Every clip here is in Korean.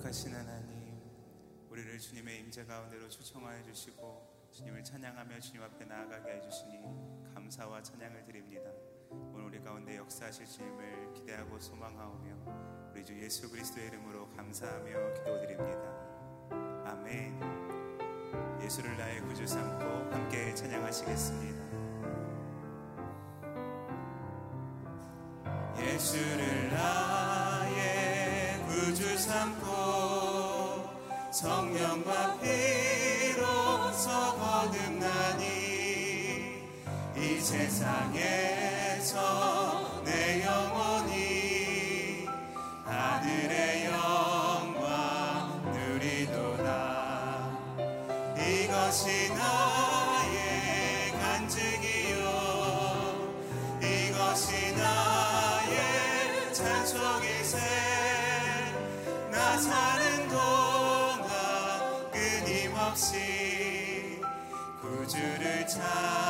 거룩하신 하나님, 우리를 주님의 임재 가운데로 초청하여 주시고 주님을 찬양하며 주님 앞에 나아가게 해주시니 감사와 찬양을 드립니다. 오늘 우리 가운데 역사하실 주님을 기대하고 소망하오며 우리 주 예수 그리스도의 이름으로 감사하며 기도드립니다. 아멘. 예수를 나의 구주 삼고 함께 찬양하시겠습니다. 예수를 나 성령과 피로서 거듭나니 이 세상에서 주를 찾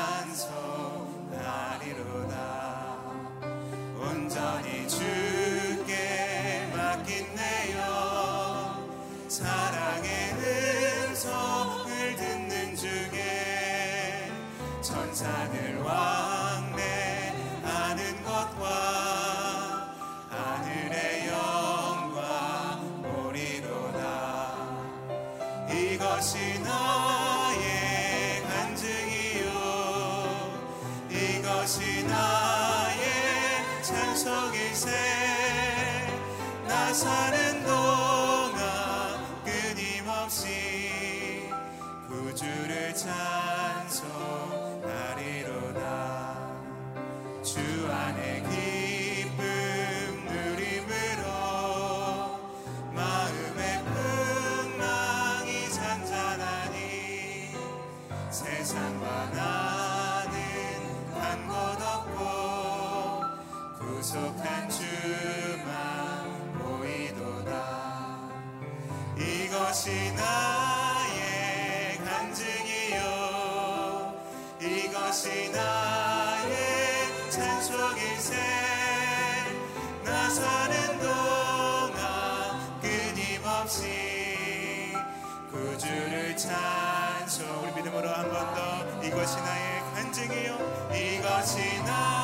다시 나의 찬송일세. 나 사는 들었다 이것이 나의 간증이요. 이것이 나의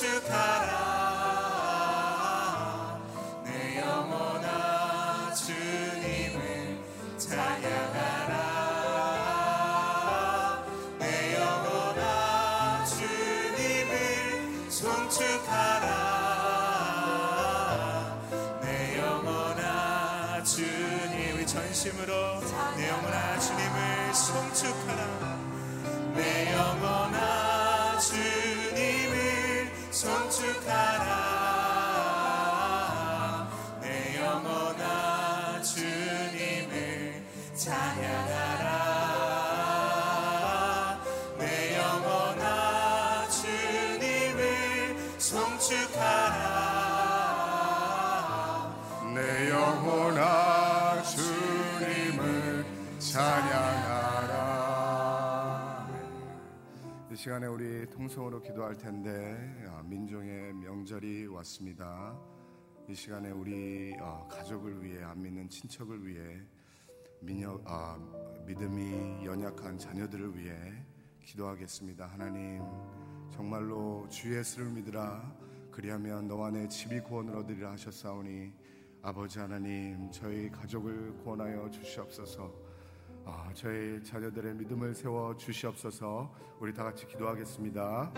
to come. 영혼아 주님을 찬양하라. 이 시간에 우리 통성으로 기도할 텐데 아, 민족의 명절이 왔습니다. 이 시간에 우리 어, 가족을 위해 안 믿는 친척을 위해 민혁, 아, 믿음이 연약한 자녀들을 위해 기도하겠습니다. 하나님 정말로 주 예수를 믿으라. 그리하면 너와 내 집이 구원을 얻으리라 하셨사오니 아버지 하나님 저희 가족을 구원하여 주시옵소서. 아, 저희 자녀들의 믿음을 세워 주시옵소서. 우리 다 같이 기도하겠습니다.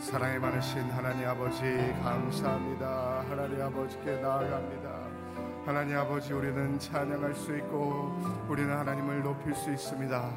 사랑이 많으신 하나님 아버지 감사합니다. 하나님 아버지께 나아갑니다. 하나님 아버지 우리는 찬양할 수 있고 우리는 하나님을 높일 수 있습니다.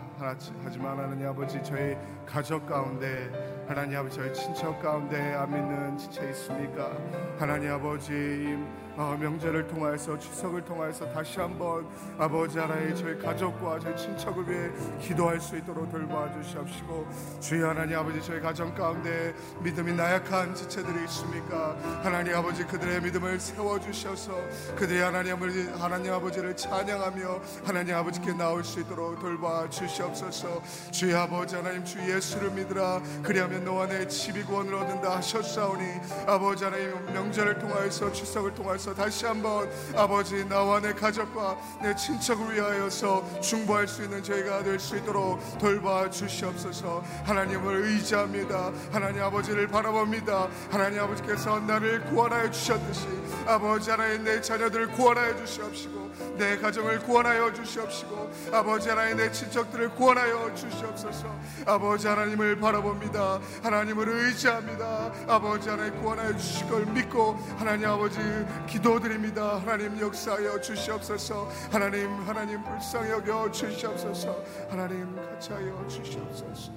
하지만 하나님 아버지 저희 가족 가운데 하나님 아버지 저희 친척 가운데 안 믿는 지체 있습니까? 하나님 아버지 어, 명절을 통하여서 추석을 통하여서 다시 한번 아버지 하나님 저희 가족과 저희 친척을 위해 기도할 수 있도록 돌봐 주시옵시고 주여 하나님 아버지 저희 가정 가운데 믿음이 나약한 지체들이 있습니까? 하나님 아버지 그들의 믿음을 세워 주셔서 그들이 하나님 아버지 하나님 아버지를 찬양하며 하나님 아버지께 나올 수 있도록 돌봐 주시옵소서. 주여 아버지 하나님 주 예수를 믿으라. 그리하면 너와 내 집이 구원을 얻는다 하셨사오니 아버지 하나님 명절을 통하여서 추석을 통하여서 다시 한번 아버지 나와 내 가족과 내 친척을 위하여서 중보할 수 있는 저희가 될 수 있도록 돌봐 주시옵소서. 하나님을 의지합니다. 하나님 아버지를 바라봅니다. 하나님 아버지께서 나를 구원하여 주셨듯이 아버지 하나님 내 자녀들을 구원하여 주시옵시고 내 가정을 구원하여 주시옵시고 아버지 하나님 내 친척들을 구원하여 주시옵소서. 아버지 하나님을 바라봅니다 하나님을 의지합니다. 아버지 하나님 구원하여 주실 걸 믿고 하나님 아버지 기도드립니다. 하나님 역사하여 주시옵소서. 하나님 하나님 불쌍히 여겨 주시옵소서. 하나님 같이 하여 주시옵소서.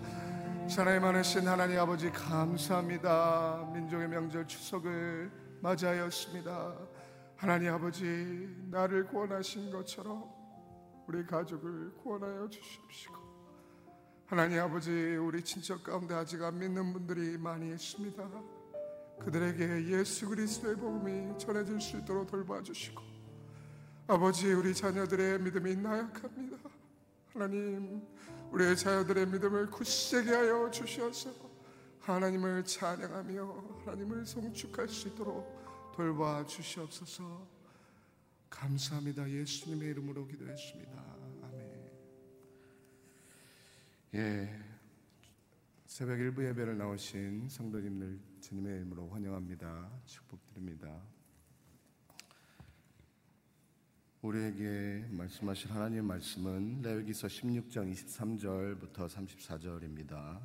사랑이 많으신 하나님 아버지 감사합니다. 민족의 명절 추석을 맞이하였습니다. 하나님 아버지 나를 구원하신 것처럼 우리 가족을 구원하여 주시옵시고 하나님 아버지 우리 친척 가운데 아직 안 믿는 분들이 많이 있습니다. 그들에게 예수 그리스도의 복음이 전해질 수 있도록 돌봐주시고 아버지 우리 자녀들의 믿음이 나약합니다. 하나님 우리의 자녀들의 믿음을 굳세게 하여 주셔서 하나님을 찬양하며 하나님을 송축할 수 있도록 돌봐 주시옵소서. 감사합니다. 예수님의 이름으로 기도했습니다 예 새벽 일부 예배를 나오신 성도님들 주님의 이름으로 환영합니다 축복드립니다 우리에게 말씀하실 하나님의 말씀은 레위기서 16장 23절부터 34절입니다.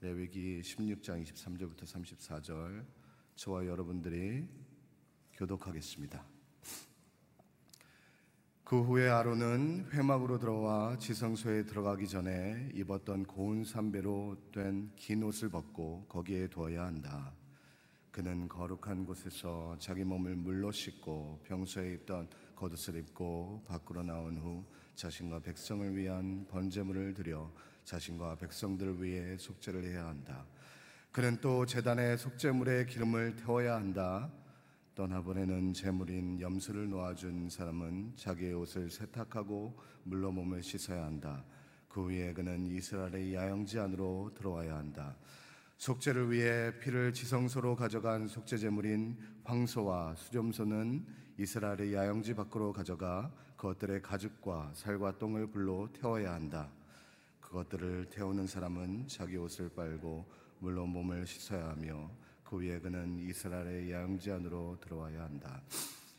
레위기 16장 23절부터 34절 저와 여러분들이 교독하겠습니다. 그 후에 아론은 회막으로 들어와 지성소에 들어가기 전에 입었던 고운 삼배로 된 긴 옷을 벗고 거기에 두어야 한다. 그는 거룩한 곳에서 자기 몸을 물로 씻고 평소에 입던 겉옷을 입고 밖으로 나온 후 자신과 백성을 위한 번제물을 드려 자신과 백성들을 위해 속죄를 해야 한다. 그는 또 제단에 속죄물에 기름을 태워야 한다. 떠나보내는 제물인 염소를 놓아준 사람은 자기의 옷을 세탁하고 물로 몸을 씻어야 한다. 그 후에 그는 이스라엘의 야영지 안으로 들어와야 한다. 속죄를 위해 피를 지성소로 가져간 속죄 제물인 황소와 수염소는 이스라엘의 야영지 밖으로 가져가 그것들의 가죽과 살과 똥을 불로 태워야 한다. 그것들을 태우는 사람은 자기 옷을 빨고 물로 몸을 씻어야 하며 그 위에 그는 이스라엘의 야영지 안으로 들어와야 한다.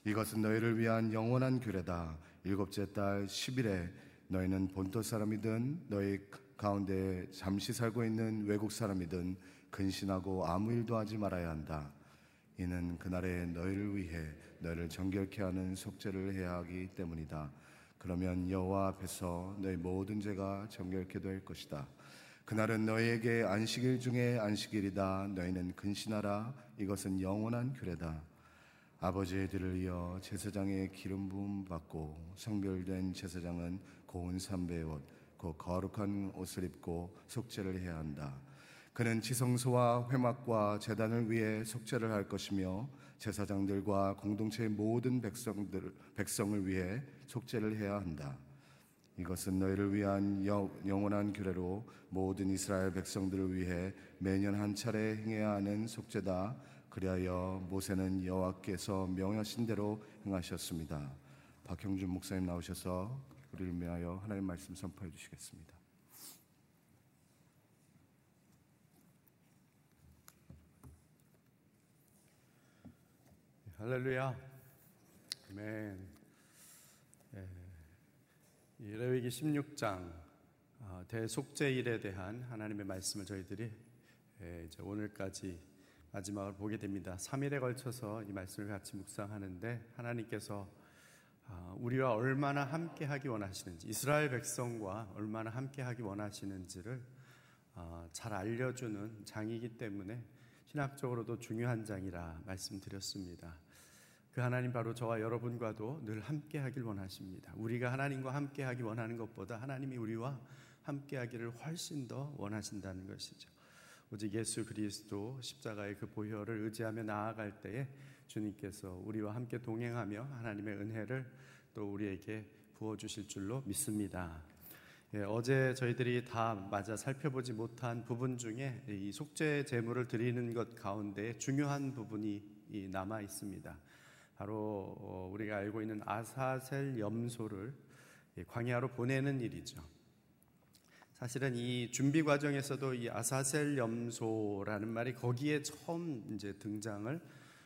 이것은 너희를 위한 영원한 규례다. 일곱째 달 10일에 너희는 본토 사람이든 너희 가운데 잠시 살고 있는 외국 사람이든 근신하고 아무 일도 하지 말아야 한다. 이는 그날에 너희를 위해 너희를 정결케 하는 속죄를 해야 하기 때문이다. 그러면 여호와 앞에서 너희 모든 죄가 정결케 될 것이다. 그날은 너희에게 안식일 중에 안식일이다. 너희는 근신하라. 이것은 영원한 규례다. 아버지의 들을 이어 제사장의 기름 부음 받고 성별된 제사장은 고운 삼배의 옷, 그 거룩한 옷을 입고 속죄를 해야 한다. 그는 지성소와 회막과 재단을 위해 속죄를 할 것이며 제사장들과 공동체의 모든 백성들 백성을 위해 속죄를 해야 한다. 이것은 너희를 위한 영원한 규례로 모든 이스라엘 백성들을 위해 매년 한 차례 행해야 하는 속죄다. 그리하여 모세는 여호와께서 명하신 대로 행하셨습니다. 박형준 목사님 나오셔서 우리를 위하여 하나님 말씀 선포해 주시겠습니다. 할렐루야. 아멘. 예, 레위기 16장 어, 대속죄일에 대한 하나님의 말씀을 저희들이 예, 이제 오늘까지 마지막을 보게 됩니다. 3일에 걸쳐서 이 말씀을 같이 묵상하는데 하나님께서 아, 우리와 얼마나 함께 하기 원하시는지 이스라엘 백성과 얼마나 함께 하기 원하시는지를 아, 잘 알려주는 장이기 때문에 신학적으로도 중요한 장이라 말씀드렸습니다. 그 하나님 바로 저와 여러분과도 늘 함께 하길 원하십니다. 우리가 하나님과 함께 하기 원하는 것보다 하나님이 우리와 함께 하기를 훨씬 더 원하신다는 것이죠. 오직 예수 그리스도 십자가의 그 보혈을 의지하며 나아갈 때에 주님께서 우리와 함께 동행하며 하나님의 은혜를 또 우리에게 부어 주실 줄로 믿습니다. 예, 어제 저희들이 다 맞아 살펴보지 못한 부분 중에 이 속죄 제물을 드리는 것 가운데 중요한 부분이 남아 있습니다. 바로 어, 우리가 알고 있는 아사셀 염소를 광야로 보내는 일이죠. 사실은 이 준비 과정에서도 이 아사셀 염소라는 말이 거기에 처음 이제 등장을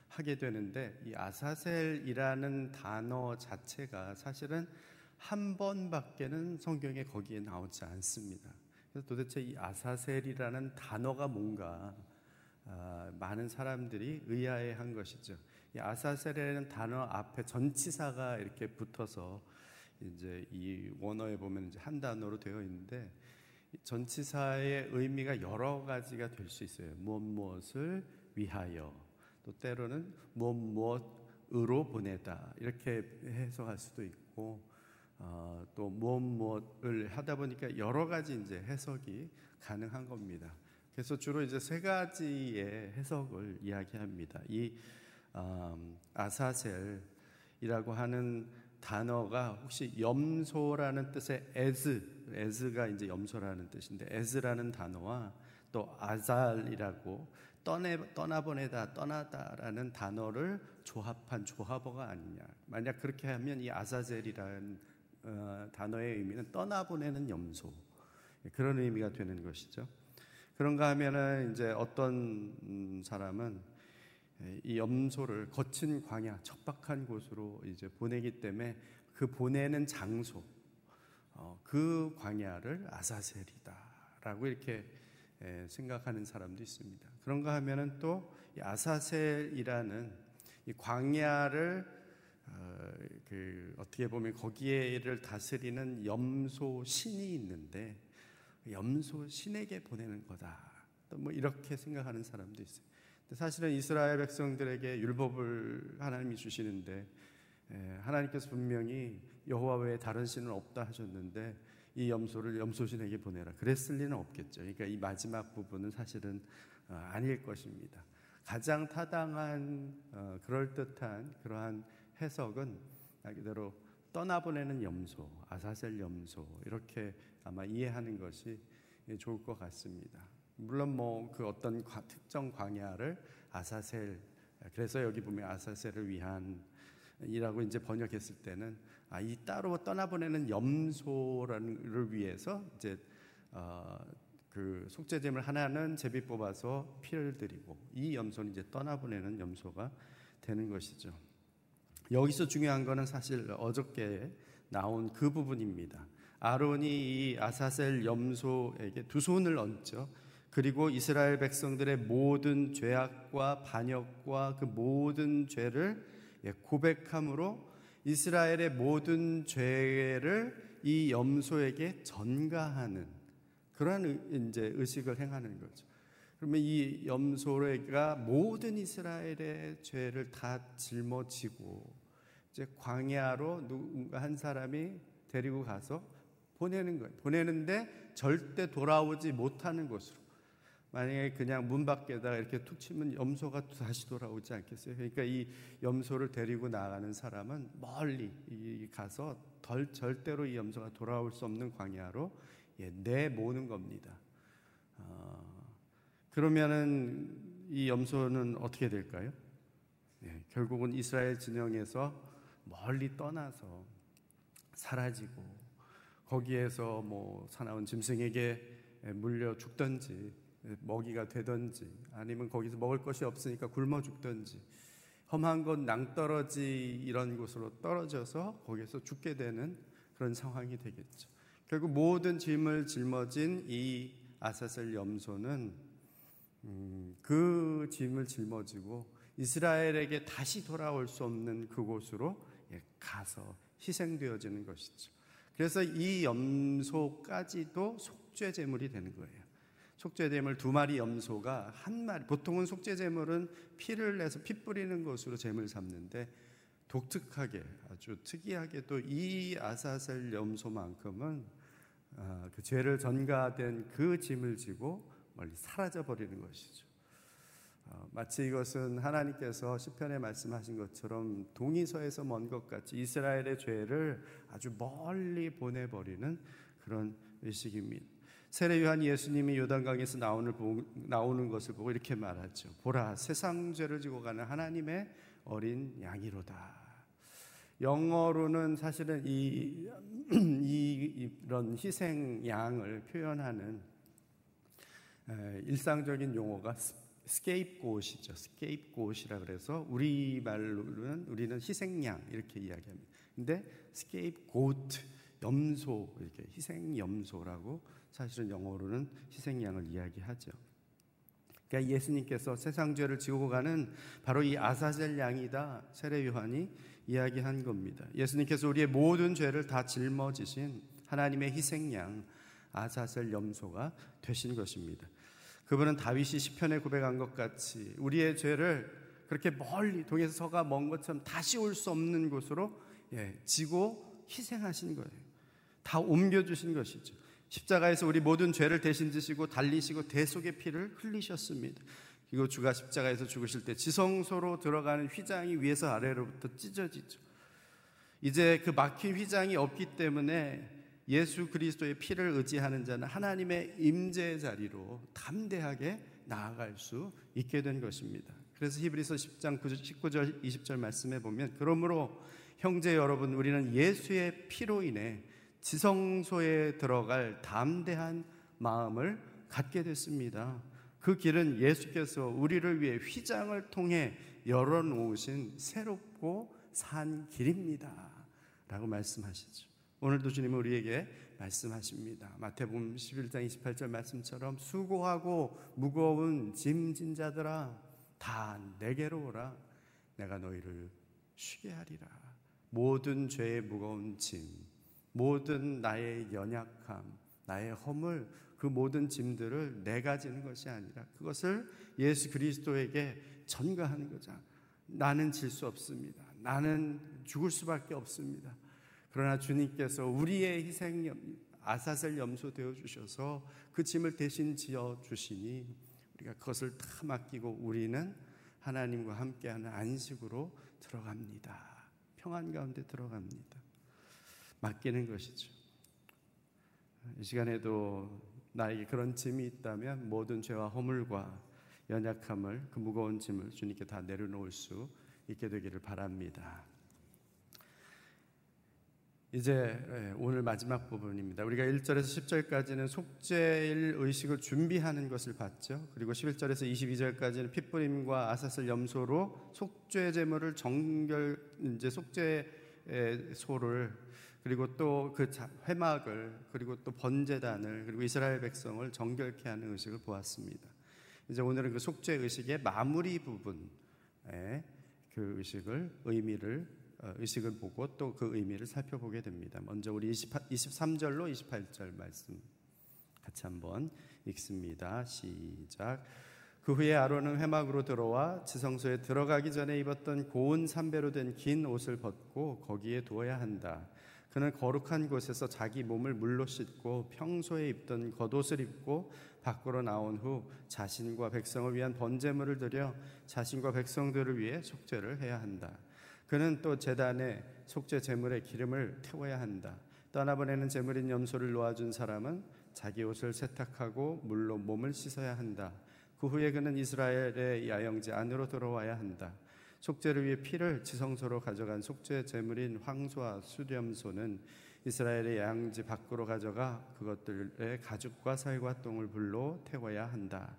하게 되는데 이 아사셀이라는 단어 자체가 사실은 한 번밖에는 성경에 거기에 나오지 않습니다. 그래서 도대체 이 아사셀이라는 단어가 뭔가 아, 많은 사람들이 의아해한 것이죠. 이 아사셀이라는 단어 앞에 전치사가 이렇게 붙어서 이제 이 원어에 보면 이제 한 단어로 되어 있는데 전치사의 의미가 여러 가지가 될 수 있어요. 무엇 무엇을 위하여 또 때로는 무엇 무엇으로 보내다 이렇게 해석할 수도 있고 어, 또 무엇 무엇을 하다 보니까 여러 가지 이제 해석이 가능한 겁니다. 그래서 주로 이제 세 가지의 해석을 이야기합니다. 이 음, 아사셀이라고 하는 단어가 혹시 염소라는 뜻의 에즈, 에즈가 이제 염소라는 뜻인데 에즈라는 단어와 또 아잘이라고 떠내 떠나보내다 떠나다라는 단어를 조합한 조합어가 아니냐. 만약 그렇게 하면 이 아사젤이라는 어, 단어의 의미는 떠나보내는 염소 그런 의미가 되는 것이죠. 그런가 하면은 이제 어떤 음, 사람은 이 염소를 거친 광야, 척박한 곳으로 이제 보내기 때문에 그 보내는 장소, 어, 그 광야를 아사셀이다라고 이렇게 생각하는 사람도 있습니다. 그런가 하면은 또 아사셀이라는 이 광야를 어, 그 어떻게 보면 거기에를 다스리는 염소 신이 있는데 염소 신에게 보내는 거다. 또 뭐 이렇게 생각하는 사람도 있어요. 사실은 이스라엘 백성들에게 율법을 하나님이 주시는데 하나님께서 분명히 여호와 외에 다른 신은 없다 하셨는데 이 염소를 염소신에게 보내라. 그랬을 리는 없겠죠. 그러니까 이 마지막 부분은 사실은 어, 아닐 것입니다. 가장 타당한 어, 그럴 듯한 그러한 해석은 말 그대로 떠나보내는 염소, 아사셀 염소 이렇게 아마 이해하는 것이 좋을 것 같습니다. 물론 뭐 그 어떤 특정 광야를 아사셀 그래서 여기 보면 아사셀을 위한 이라고 이제 번역했을 때는 아, 이 따로 떠나보내는 염소를 위해서 이제 어, 그 속죄제물 하나는 제비 뽑아서 피를 드리고 이 염소는 이제 떠나보내는 염소가 되는 것이죠. 여기서 중요한 거는 사실 어저께 나온 그 부분입니다. 아론이 이 아사셀 염소에게 두 손을 얹죠. 그리고 이스라엘 백성들의 모든 죄악과 반역과 그 모든 죄를 예, 고백함으로 이스라엘의 모든 죄를 이 염소에게 전가하는 그러한 이제 의식을 행하는 거죠. 그러면 이 염소가 모든 이스라엘의 죄를 다 짊어지고 이제 광야로 누군가 한 사람이 데리고 가서 보내는 거예요. 보내는데 절대 돌아오지 못하는 곳으로. 만약에 그냥 문 밖에다가 이렇게 툭 치면 염소가 다시 돌아오지 않겠어요? 그러니까 이 염소를 데리고 나가는 사람은 멀리 가서 덜 절대로 이 염소가 돌아올 수 없는 광야로 예, 내모는 겁니다. 어, 그러면은 이 염소는 어떻게 될까요? 예, 결국은 이스라엘 진영에서 멀리 떠나서 사라지고 거기에서 뭐 사나운 짐승에게 물려 죽던지 먹이가 되던지 아니면 거기서 먹을 것이 없으니까 굶어 죽던지 험한 곳 낭떠러지 이런 곳으로 떨어져서 거기서 죽게 되는 그런 상황이 되겠죠. 결국 모든 짐을 짊어진 이 아사셀 염소는 음, 그 짐을 짊어지고 이스라엘에게 다시 돌아올 수 없는 그곳으로 예, 가서 희생되어지는 것이죠. 그래서 이 염소까지도 속죄 제물이 되는 거예요. 속죄 제물 두 마리 염소가 한 마리 보통은 속죄 제물은 피를 내서 피 뿌리는 것으로 제물 삼는데 독특하게 아주 특이하게 또 이 아사셀 염소만큼은 아, 그 죄를 전가된 그 짐을 지고 멀리 사라져 버리는 것이죠. 어, 마치 이것은 하나님께서 시편에 말씀하신 것처럼 동의서에서 먼 것 같이 이스라엘의 죄를 아주 멀리 보내버리는 그런 의식입니다. 세례 요한 예수님이 요단강에서 나오는, 것을 보고 이렇게 말하죠. 보라, 세상 죄를 지고 가는 하나님의 어린 양이로다. 영어로는 사실은 이, 이 이런 희생 양을 표현하는 일상적인 용어가 scapegoat이죠. scapegoat이라 그래서 우리 말로는 우리는 희생양 이렇게 이야기합니다. 근데 scapegoat 염소 이렇게 희생 염소라고 사실은 영어로는 희생양을 이야기하죠. 그러니까 예수님께서 세상 죄를 지고 가는 바로 이 아사셀 양이다. 세례 요한이 이야기한 겁니다. 예수님께서 우리의 모든 죄를 다 짊어지신 하나님의 희생양 아사셀 염소가 되신 것입니다. 그분은 다윗이 시편에 고백한 것 같이 우리의 죄를 그렇게 멀리 동에서 서가 먼 것처럼 다시 올 수 없는 곳으로 예, 지고 희생하신 거예요. 다 옮겨주신 것이죠. 십자가에서 우리 모든 죄를 대신 지시고 달리시고 대속의 피를 흘리셨습니다. 그리고 주가 십자가에서 죽으실 때 지성소로 들어가는 휘장이 위에서 아래로부터 찢어지죠. 이제 그 막힌 휘장이 없기 때문에 예수 그리스도의 피를 의지하는 자는 하나님의 임재 자리로 담대하게 나아갈 수 있게 된 것입니다. 그래서 히브리서 10장 19절 20절 말씀에 보면 그러므로 형제 여러분 우리는 예수의 피로 인해 지성소에 들어갈 담대한 마음을 갖게 됐습니다. 그 길은 예수께서 우리를 위해 휘장을 통해 열어놓으신 새롭고 산 길입니다. 라고 말씀하시죠. 오늘도 주님은 우리에게 말씀하십니다. 마태복음 11장 28절 말씀처럼 수고하고 무거운 짐진 자들아 다 내게로 오라 내가 너희를 쉬게 하리라. 모든 죄의 무거운 짐, 모든 나의 연약함, 나의 허물, 그 모든 짐들을 내가 지는 것이 아니라 그것을 예수 그리스도에게 전가하는 거죠. 나는 질 수 없습니다. 나는 죽을 수밖에 없습니다. 그러나 주님께서 우리의 희생 아사셀 염소 되어 주셔서 그 짐을 대신 지어 주시니 우리가 그것을 다 맡기고 우리는 하나님과 함께하는 안식으로 들어갑니다. 평안 가운데 들어갑니다. 맡기는 것이죠. 이 시간에도 나에게 그런 짐이 있다면 모든 죄와 허물과 연약함을 그 무거운 짐을 주님께 다 내려놓을 수 있게 되기를 바랍니다. 이제 예, 오늘 마지막 부분입니다. 우리가 1절에서 10절까지는 속죄일 의식을 준비하는 것을 봤죠. 그리고 11절에서 22절까지는 핏부림과 아사슬 염소로 속죄 제물을 정결 이제 속죄 소를 그리고 또 그 회막을 그리고 또 번제단을 그리고 이스라엘 백성을 정결케 하는 의식을 보았습니다. 이제 오늘은 그 속죄 의식의 마무리 부분에 그 의식을 의미를 어, 의식을 보고 또 그 의미를 살펴보게 됩니다. 먼저 우리 20, 23절로 28절 말씀 같이 한번 읽습니다. 시작. 그 후에 아론은 회막으로 들어와 지성소에 들어가기 전에 입었던 고운 삼배로 된 긴 옷을 벗고 거기에 두어야 한다. 그는 거룩한 곳에서 자기 몸을 물로 씻고 평소에 입던 겉옷을 입고 밖으로 나온 후 자신과 백성을 위한 번제물을 드려 자신과 백성들을 위해 속죄를 해야 한다. 그는 또 제단에 속죄 제물의 기름을 태워야 한다. 떠나보내는 제물인 염소를 놓아준 사람은 자기 옷을 세탁하고 물로 몸을 씻어야 한다. 그 후에 그는 이스라엘의 야영지 안으로 들어와야 한다. 속죄를 위해 피를 지성소로 가져간 속죄 제물인 황소와 수렴소는 이스라엘의 양지 밖으로 가져가 그것들의 가죽과 살과 똥을 불로 태워야 한다.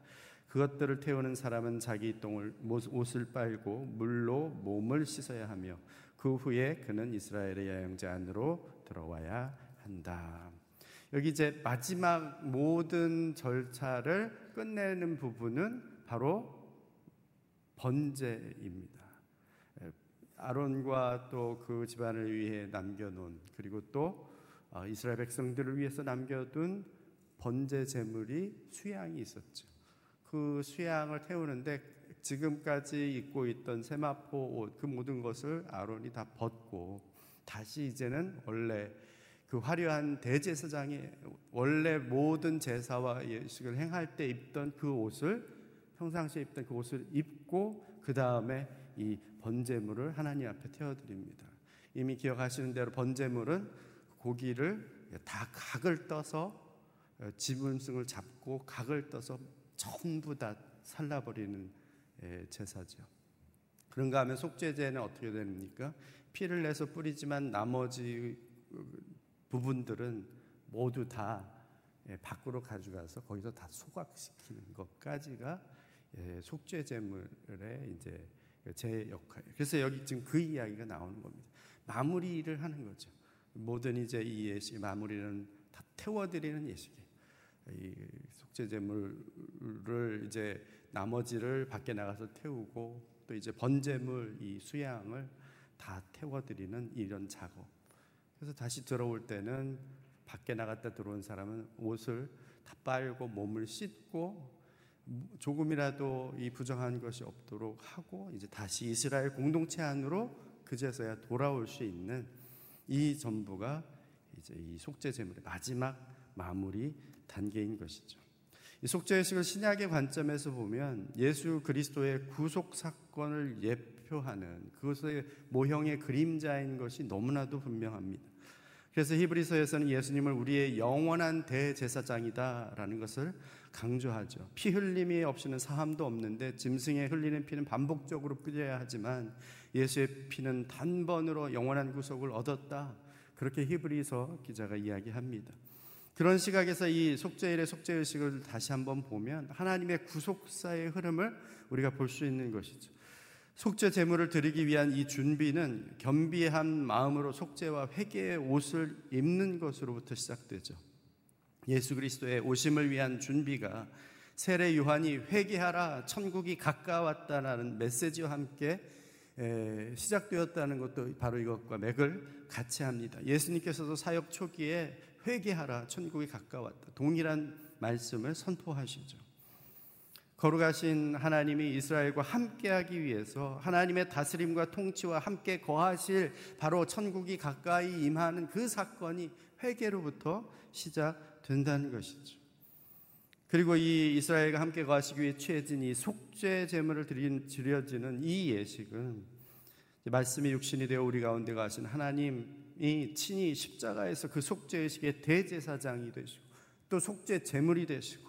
그것들을 태우는 사람은 자기 똥을 옷을 빨고 물로 몸을 씻어야 하며 그 후에 그는 이스라엘의 야영지 안으로 들어와야 한다. 여기 이제 마지막 모든 절차를 끝내는 부분은 바로 번제입니다. 아론과 또 그 집안을 위해 남겨놓은 그리고 또 어, 이스라엘 백성들을 위해서 남겨둔 번제 제물이 수양이 있었죠. 그 수양을 태우는데 지금까지 입고 있던 세마포 옷 그 모든 것을 아론이 다 벗고 다시 이제는 원래 그 화려한 대제사장이 원래 모든 제사와 예식을 행할 때 입던 그 옷을 평상시에 입던 그 옷을 입고 그 다음에 이 번제물을 하나님 앞에 태워드립니다. 이미 기억하시는 대로 번제물은 고기를 다 각을 떠서 지분승을 잡고 각을 떠서 전부 다 살라버리는 제사죠. 그런가 하면 속죄제는 어떻게 됩니까? 피를 내서 뿌리지만 나머지 부분들은 모두 다 밖으로 가져가서 거기서 다 소각시키는 것까지가 속죄제물의 이제 제 역할. 그래서 여기 지금 그 이야기가 나오는 겁니다. 마무리를 하는 거죠. 모든 이제 이 예식 마무리는 다 태워드리는 예식이에요. 이 속죄제물을 이제 나머지를 밖에 나가서 태우고 또 이제 번제물 이 수양을 다 태워드리는 이런 작업. 그래서 다시 들어올 때는 밖에 나갔다 들어온 사람은 옷을 다 빨고 몸을 씻고 조금이라도 이 부정한 것이 없도록 하고 이제 다시 이스라엘 공동체 안으로 그제서야 돌아올 수 있는 이 전부가 이제 이 속죄 제물의 마지막 마무리 단계인 것이죠. 이 속죄의식을 신약의 관점에서 보면 예수 그리스도의 구속 사건을 예표하는 그것의 모형의 그림자인 것이 너무나도 분명합니다. 그래서 히브리서에서는 예수님을 우리의 영원한 대제사장이다라는 것을 강조하죠. 피 흘림이 없이는 사함도 없는데 짐승에 흘리는 피는 반복적으로 뿌려야 하지만 예수의 피는 단번으로 영원한 구속을 얻었다. 그렇게 히브리서 기자가 이야기합니다. 그런 시각에서 이 속죄일의 속죄의식을 다시 한번 보면 하나님의 구속사의 흐름을 우리가 볼 수 있는 것이죠. 속죄 제물을 드리기 위한 이 준비는 겸비한 마음으로 속죄와 회개의 옷을 입는 것으로부터 시작되죠. 예수 그리스도의 오심을 위한 준비가 세례 요한이 회개하라 천국이 가까웠다라는 메시지와 함께 시작되었다는 것도 바로 이것과 맥을 같이 합니다. 예수님께서도 사역 초기에 회개하라 천국이 가까웠다. 동일한 말씀을 선포하시죠. 거룩하신 하나님이 이스라엘과 함께하기 위해서 하나님의 다스림과 통치와 함께 거하실 바로 천국이 가까이 임하는 그 사건이 회개로부터 시작 된다는 것이죠. 그리고 이 이스라엘과 함께 거하시기 위해 취해진 이 속죄 제물을 드려지는 이 예식은 말씀이 육신이 되어 우리 가운데 가신 하나님이 친히 십자가에서 그 속죄 의식의 대제사장이 되시고 또 속죄 제물이 되시고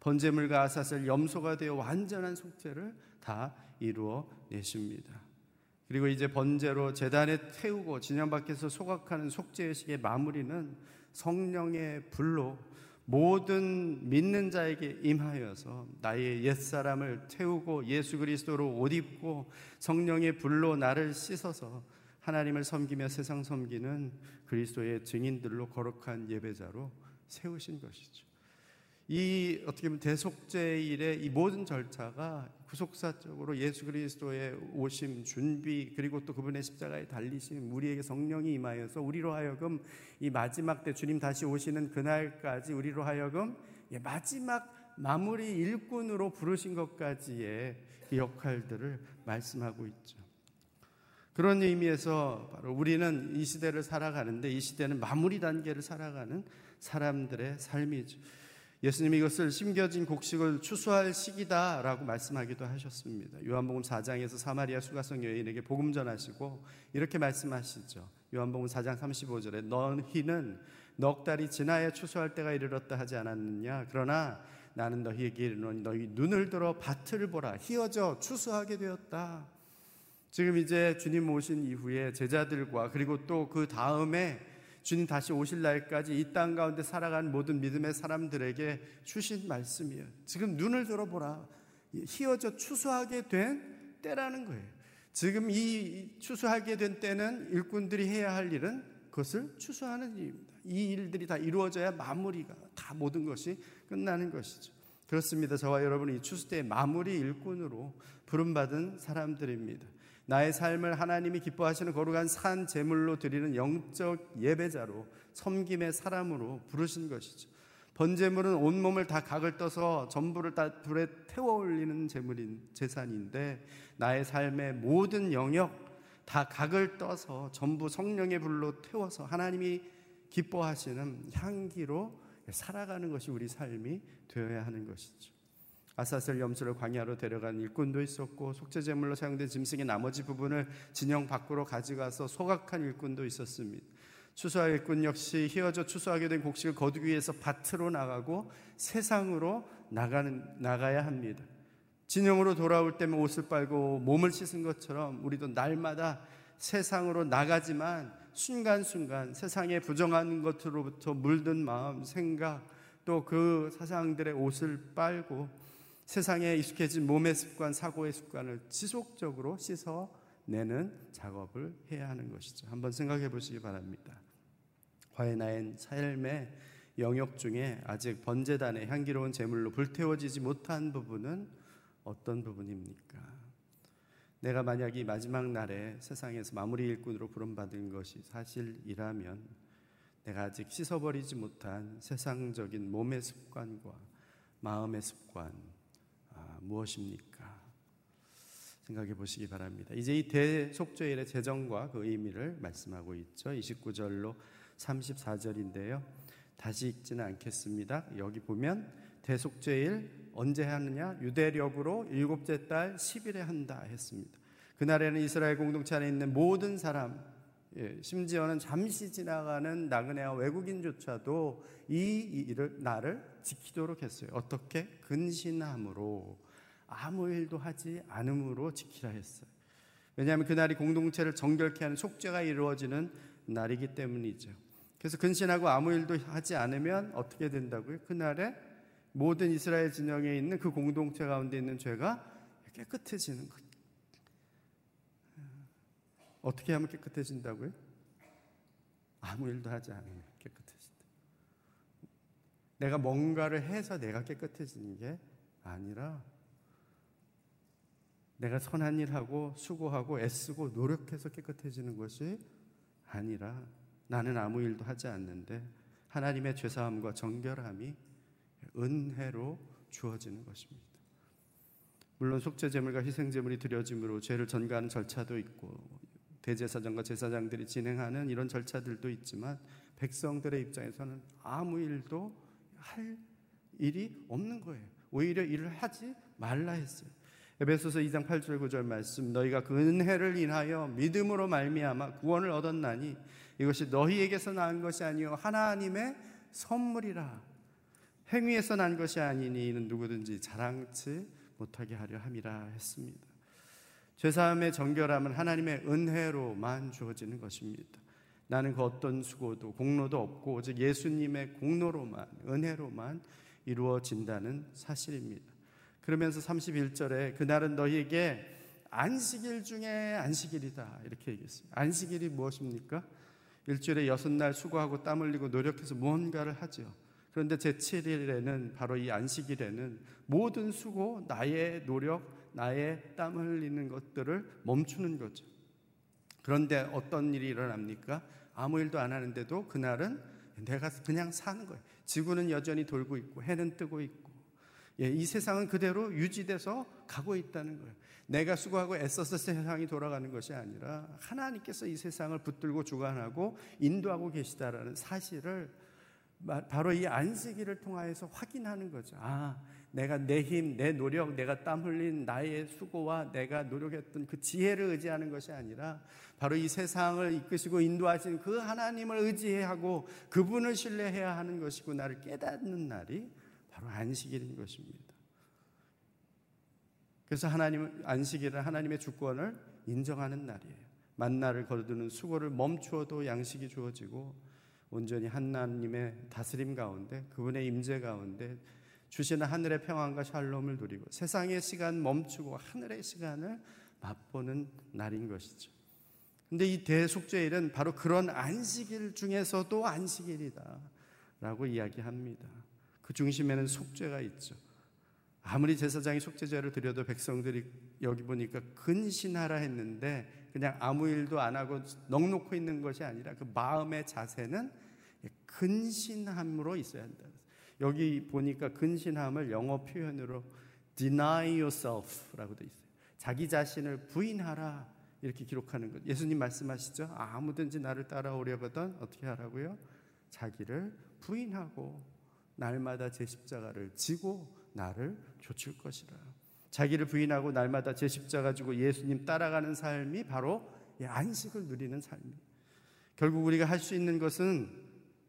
번제물과 아사슬 염소가 되어 완전한 속죄를 다 이루어 내십니다. 그리고 이제 번제로 재단에 태우고 진영 밖에서 소각하는 속죄 의식의 마무리는 성령의 불로 모든 믿는 자에게 임하여서 나의 옛사람을 태우고 예수 그리스도로 옷 입고 성령의 불로 나를 씻어서 하나님을 섬기며 세상 섬기는 그리스도의 증인들로 거룩한 예배자로 세우신 것이죠. 이 어떻게 보면 대속제일의 이 모든 절차가 구속사적으로 예수 그리스도의 오심 준비 그리고 또 그분의 십자가에 달리심 우리에게 성령이 임하여서 우리로 하여금 이 마지막 때 주님 다시 오시는 그날까지 우리로 하여금 마지막 마무리 일꾼으로 부르신 것까지의 역할들을 말씀하고 있죠. 그런 의미에서 바로 우리는 이 시대를 살아가는데 이 시대는 마무리 단계를 살아가는 사람들의 삶이죠. 예수님이 이것을 심겨진 곡식을 추수할 시기다라고 말씀하기도 하셨습니다. 요한복음 4장에서 사마리아 수가성 여인에게 복음 전하시고 이렇게 말씀하시죠. 요한복음 4장 35절에 너희는 넉 달이 지나야 추수할 때가 이르렀다 하지 않았느냐 그러나 나는 너희에게 이르노니 너희 눈을 들어 밭을 보라 희어져 추수하게 되었다. 지금 이제 주님 오신 이후에 제자들과 그리고 또 그 다음에 주님 다시 오실 날까지 이 땅 가운데 살아간 모든 믿음의 사람들에게 주신 말씀이에요. 지금 눈을 들어보라. 희어져 추수하게 된 때라는 거예요. 지금 이 추수하게 된 때는 일꾼들이 해야 할 일은 그것을 추수하는 일입니다. 이 일들이 다 이루어져야 마무리가 다 모든 것이 끝나는 것이죠. 그렇습니다. 저와 여러분이 추수 때의 마무리 일꾼으로 부름받은 사람들입니다. 나의 삶을 하나님이 기뻐하시는 거룩한 산 제물로 드리는 영적 예배자로 섬김의 사람으로 부르신 것이죠. 번제물은 온 몸을 다 각을 떠서 전부를 다 불에 태워 올리는 제물인 제산인데 나의 삶의 모든 영역 다 각을 떠서 전부 성령의 불로 태워서 하나님이 기뻐하시는 향기로 살아가는 것이 우리 삶이 되어야 하는 것이죠. 아사셀 염소를 광야로 데려간 일꾼도 있었고 속죄제물로 사용된 짐승의 나머지 부분을 진영 밖으로 가져가서 소각한 일꾼도 있었습니다. 추수할 일꾼 역시 휘어져 추수하게 된 곡식을 거두기 위해서 밭으로 나가고 세상으로 나가는 나가야 합니다. 진영으로 돌아올 때면 옷을 빨고 몸을 씻은 것처럼 우리도 날마다 세상으로 나가지만 순간순간 세상의 부정한 것으로부터 물든 마음, 생각, 또 그 사상들의 옷을 빨고 세상에 익숙해진 몸의 습관, 사고의 습관을 지속적으로 씻어내는 작업을 해야 하는 것이죠. 한번 생각해 보시기 바랍니다. 과연 나의 삶의 영역 중에 아직 번제단의 향기로운 제물로 불태워지지 못한 부분은 어떤 부분입니까? 내가 만약 이 마지막 날에 세상에서 마무리 일꾼으로 부름받은 것이 사실이라면 내가 아직 씻어버리지 못한 세상적인 몸의 습관과 마음의 습관, 무엇입니까? 생각해 보시기 바랍니다. 이제 이 대속죄일의 재정과 그 의미를 말씀하고 있죠. 29절로 34절인데요. 다시 읽지는 않겠습니다. 여기 보면 대속죄일 언제 하느냐? 유대력으로 일곱째 달 10일에 한다 했습니다. 그날에는 이스라엘 공동체 안에 있는 모든 사람, 예, 심지어는 잠시 지나가는 나그네와 외국인조차도 이 일을 날을 지키도록 했어요. 어떻게? 근신함으로 아무 일도 하지 않음으로 지키라 했어요. 왜냐하면 그날이 공동체를 정결케 하는 속죄가 이루어지는 날이기 때문이죠. 그래서 근신하고 아무 일도 하지 않으면 어떻게 된다고요? 그날에 모든 이스라엘 진영에 있는 그 공동체 가운데 있는 죄가 깨끗해지는 것. 어떻게 하면 깨끗해진다고요? 아무 일도 하지 않으면 깨끗해진다. 내가 뭔가를 해서 내가 깨끗해지는 게 아니라 내가 선한 일 하고 수고하고 애쓰고 노력해서 깨끗해지는 것이 아니라 나는 아무 일도 하지 않는데 하나님의 죄사함과 정결함이 은혜로 주어지는 것입니다. 물론 속죄 제물과 희생 제물이 드려짐으로 죄를 전가하는 절차도 있고 대제사장과 제사장들이 진행하는 이런 절차들도 있지만 백성들의 입장에서는 아무 일도 할 일이 없는 거예요. 오히려 일을 하지 말라 했어요. 에베소서 2장 8절 9절 말씀 너희가 그 은혜를 인하여 믿음으로 말미암아 구원을 얻었나니 이것이 너희에게서 난 것이 아니요 하나님의 선물이라 행위에서 난 것이 아니니 이는 누구든지 자랑치 못하게 하려 함이라 했습니다. 죄 사함의 정결함은 하나님의 은혜로만 주어지는 것입니다. 나는 그 어떤 수고도 공로도 없고 오직 예수님의 공로로만 은혜로만 이루어진다는 사실입니다. 그러면서 31절에 그날은 너희에게 안식일 중에 안식일이다. 이렇게 얘기했어요. 안식일이 무엇입니까? 일주일에 여섯 날 수고하고 땀 흘리고 노력해서 무언가를 하죠. 그런데 제7일에는 바로 이 안식일에는 모든 수고, 나의 노력, 나의 땀 흘리는 것들을 멈추는 거죠. 그런데 어떤 일이 일어납니까? 아무 일도 안 하는데도 그날은 내가 그냥 사는 거예요. 지구는 여전히 돌고 있고 해는 뜨고 있고 예, 이 세상은 그대로 유지돼서 가고 있다는 거예요. 내가 수고하고 애써서 세상이 돌아가는 것이 아니라 하나님께서 이 세상을 붙들고 주관하고 인도하고 계시다라는 사실을 바로 이 안식일을 통하여서 확인하는 거죠. 아, 내가 내 힘, 내 노력, 내가 땀 흘린 나의 수고와 내가 노력했던 그 지혜를 의지하는 것이 아니라 바로 이 세상을 이끄시고 인도하신 그 하나님을 의지해야 하고 그분을 신뢰해야 하는 것이고 나를 깨닫는 날이 바로 안식일인 것입니다. 그래서 하나님 안식일은 하나님의 주권을 인정하는 날이에요. 만나를 거두는 수고를 멈추어도 양식이 주어지고 온전히 하나님의 다스림 가운데 그분의 임재 가운데 주시는 하늘의 평안과 샬롬을 누리고 세상의 시간 멈추고 하늘의 시간을 맛보는 날인 것이죠. 근데 이 대속죄일은 바로 그런 안식일 중에서도 안식일이다. 라고 이야기합니다. 그 중심에는 속죄가 있죠. 아무리 제사장이 속죄제를 드려도 백성들이 여기 보니까 근신하라 했는데 그냥 아무 일도 안 하고 넉놓고 있는 것이 아니라 그 마음의 자세는 근신함으로 있어야 한다. 여기 보니까 근신함을 영어 표현으로 deny yourself라고 돼 있어요. 자기 자신을 부인하라 이렇게 기록하는 것. 예수님 말씀하시죠. 아무든지 나를 따라오려거든 어떻게 하라고요? 자기를 부인하고 날마다 제 십자가를 지고 나를 좇을 것이라. 자기를 부인하고 날마다 제 십자가 지고 예수님 따라가는 삶이 바로 안식을 누리는 삶이. 결국 우리가 할 수 있는 것은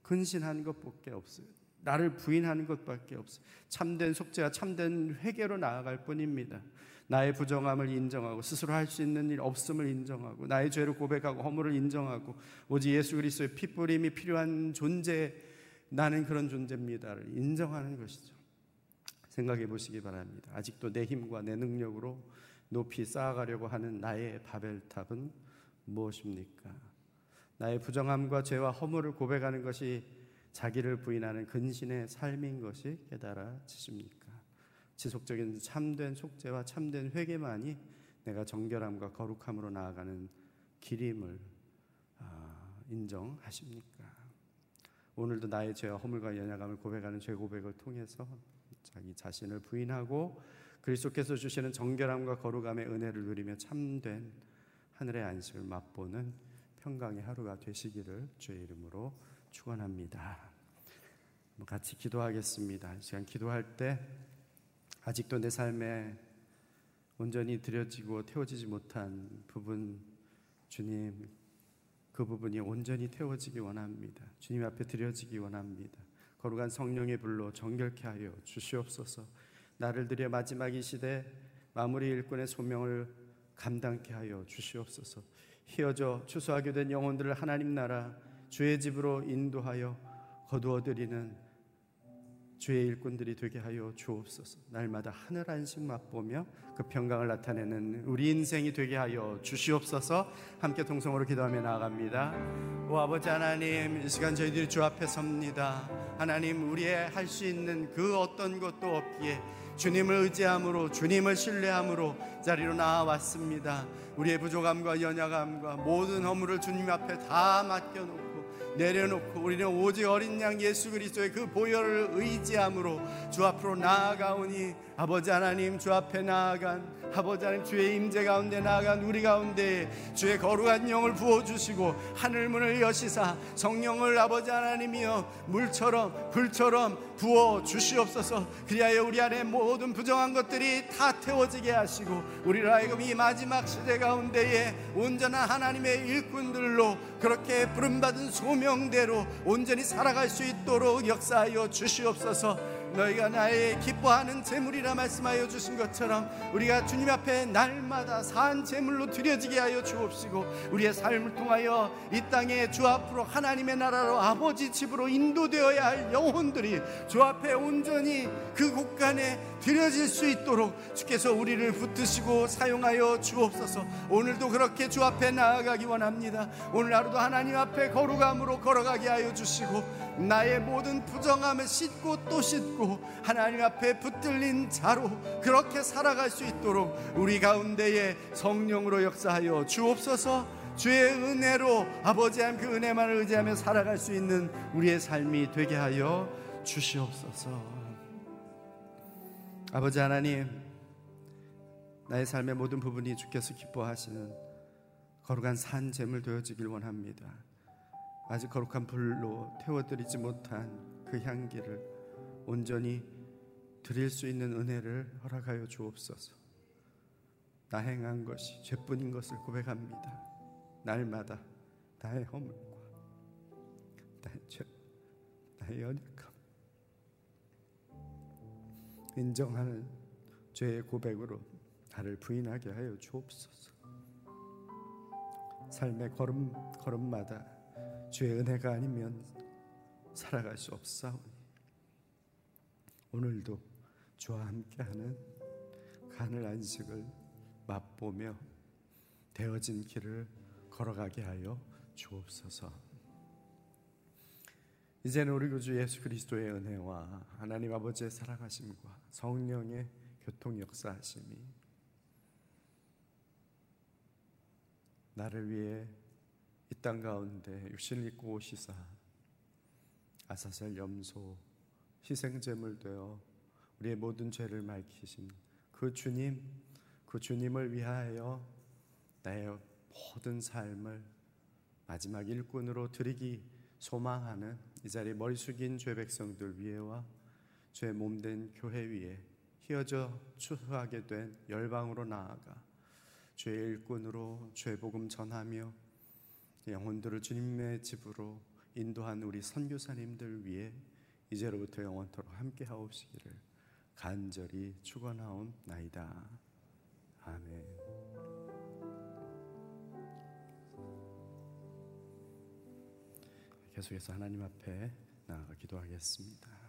근신하는 것밖에 없어요. 나를 부인하는 것밖에 없어요. 참된 속죄와 참된 회개로 나아갈 뿐입니다. 나의 부정함을 인정하고 스스로 할 수 있는 일 없음을 인정하고 나의 죄를 고백하고 허물을 인정하고 오직 예수 그리스도의 피 뿌림이 필요한 존재 나는 그런 존재입니다를 인정하는 것이죠. 생각해 보시기 바랍니다. 아직도 내 힘과 내 능력으로 높이 쌓아가려고 하는 나의 바벨탑은 무엇입니까? 나의 부정함과 죄와 허물을 고백하는 것이 자기를 부인하는 근신의 삶인 것이 깨달아지십니까? 지속적인 참된 속죄와 참된 회개만이 내가 정결함과 거룩함으로 나아가는 길임을 아, 인정하십니까? 오늘도 나의 죄와 허물과 연약함을 고백하는 죄 고백을 통해서 자기 자신을 부인하고 그리스도께서 주시는 정결함과 거룩함의 은혜를 누리며 참된 하늘의 안식을 맛보는 평강의 하루가 되시기를 주의 이름으로 축원합니다. 같이 기도하겠습니다. 시간 기도할 때 아직도 내 삶에 온전히 드려지고 태워지지 못한 부분 주님 그 부분이 온전히 태워지기 원합니다. 주님 앞에 드려지기 원합니다. 거룩한 성령의 불로 정결케 하여 주시옵소서. 나를 들여 마지막 이 시대 마무리 일꾼의 소명을 감당케 하여 주시옵소서. 휘어져 추수하게 된 영혼들을 하나님 나라 주의 집으로 인도하여 거두어들이는 주의 일꾼들이 되게 하여 주옵소서. 날마다 하늘 안식 맛보며 그 평강을 나타내는 우리 인생이 되게 하여 주시옵소서. 함께 동성으로 기도하며 나아갑니다. 오 아버지 하나님, 이 시간 저희들이 주 앞에 섭니다. 하나님, 우리의 할 수 있는 그 어떤 것도 없기에 주님을 의지함으로 주님을 신뢰함으로 자리로 나와왔습니다. 우리의 부족함과 연약함과 모든 허물을 주님 앞에 다 맡겨놓고 내려놓고 우리는 오직 어린 양 예수 그리스도의 그 보혈을 의지함으로 주 앞으로 나아가오니 아버지 하나님 주 앞에 나아간 아버지 하나님 주의 임재 가운데 나아간 우리 가운데 주의 거룩한 영을 부어 주시고 하늘 문을 여시사 성령을 아버지 하나님이여 물처럼 불처럼 부어 주시옵소서. 그리하여 우리 안에 모든 부정한 것들이 다 태워지게 하시고 우리를 하여금 이 마지막 시대 가운데에 온전한 하나님의 일꾼들로 그렇게 부름받은 소명대로 온전히 살아갈 수 있도록 역사하여 주시옵소서 너희가 나의 기뻐하는 재물이라 말씀하여 주신 것처럼 우리가 주님 앞에 날마다 산 재물로 드려지게 하여 주옵시고 우리의 삶을 통하여 이 땅에 주 앞으로 하나님의 나라로 아버지 집으로 인도되어야 할 영혼들이 주 앞에 온전히 그 곳간에 드려질 수 있도록 주께서 우리를 붙드시고 사용하여 주옵소서. 오늘도 그렇게 주 앞에 나아가기 원합니다. 오늘 하루도 하나님 앞에 거룩함으로 걸어가게 하여 주시고 나의 모든 부정함을 씻고 또 씻고 하나님 앞에 붙들린 자로 그렇게 살아갈 수 있도록 우리 가운데에 성령으로 역사하여 주옵소서. 주의 은혜로 아버지 하나님 그 은혜만을 의지하며 살아갈 수 있는 우리의 삶이 되게 하여 주시옵소서. 아버지 하나님 나의 삶의 모든 부분이 주께서 기뻐하시는 거룩한 산 제물 되어지길 원합니다. 아직 거룩한 불로 태워드리지 못한 그 향기를 온전히 드릴 수 있는 은혜를 허락하여 주옵소서. 나 행한 것이 죄뿐인 것을 고백합니다. 날마다 나의 허물과 나의 죄, 나의 연약함 인정하는 죄의 고백으로 나를 부인하게 하여 주옵소서. 삶의 걸음 걸음마다 주의 은혜가 아니면 살아갈 수 없사오니 오늘도 주와 함께하는 간을 안식을 맛보며 되어진 길을 걸어가게 하여 주옵소서. 이제는 우리 구주 예수 그리스도의 은혜와 하나님 아버지의 사랑하심과 성령의 교통 역사하심이 나를 위해 이 땅 가운데 육신을 입고 오시사 아사셀 염소 희생제물 되어 우리의 모든 죄를 밝히신 그 주님 그 주님을 위하여 나의 모든 삶을 마지막 일꾼으로 드리기 소망하는 이 자리에 머리 숙인 죄 백성들 위에와 죄 몸된 교회 위에 휘어져 추수하게 된 열방으로 나아가 죄 일꾼으로 죄 복음 전하며 영혼들을 주님의 집으로 인도한 우리 선교사님들 위해 이제로부터 영원토록 함께 하옵시기를 간절히 축원하옵나이다. 아멘. 계속해서 하나님 앞에 나아가 기도하겠습니다.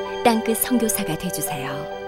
땅끝 성교사가 되주세요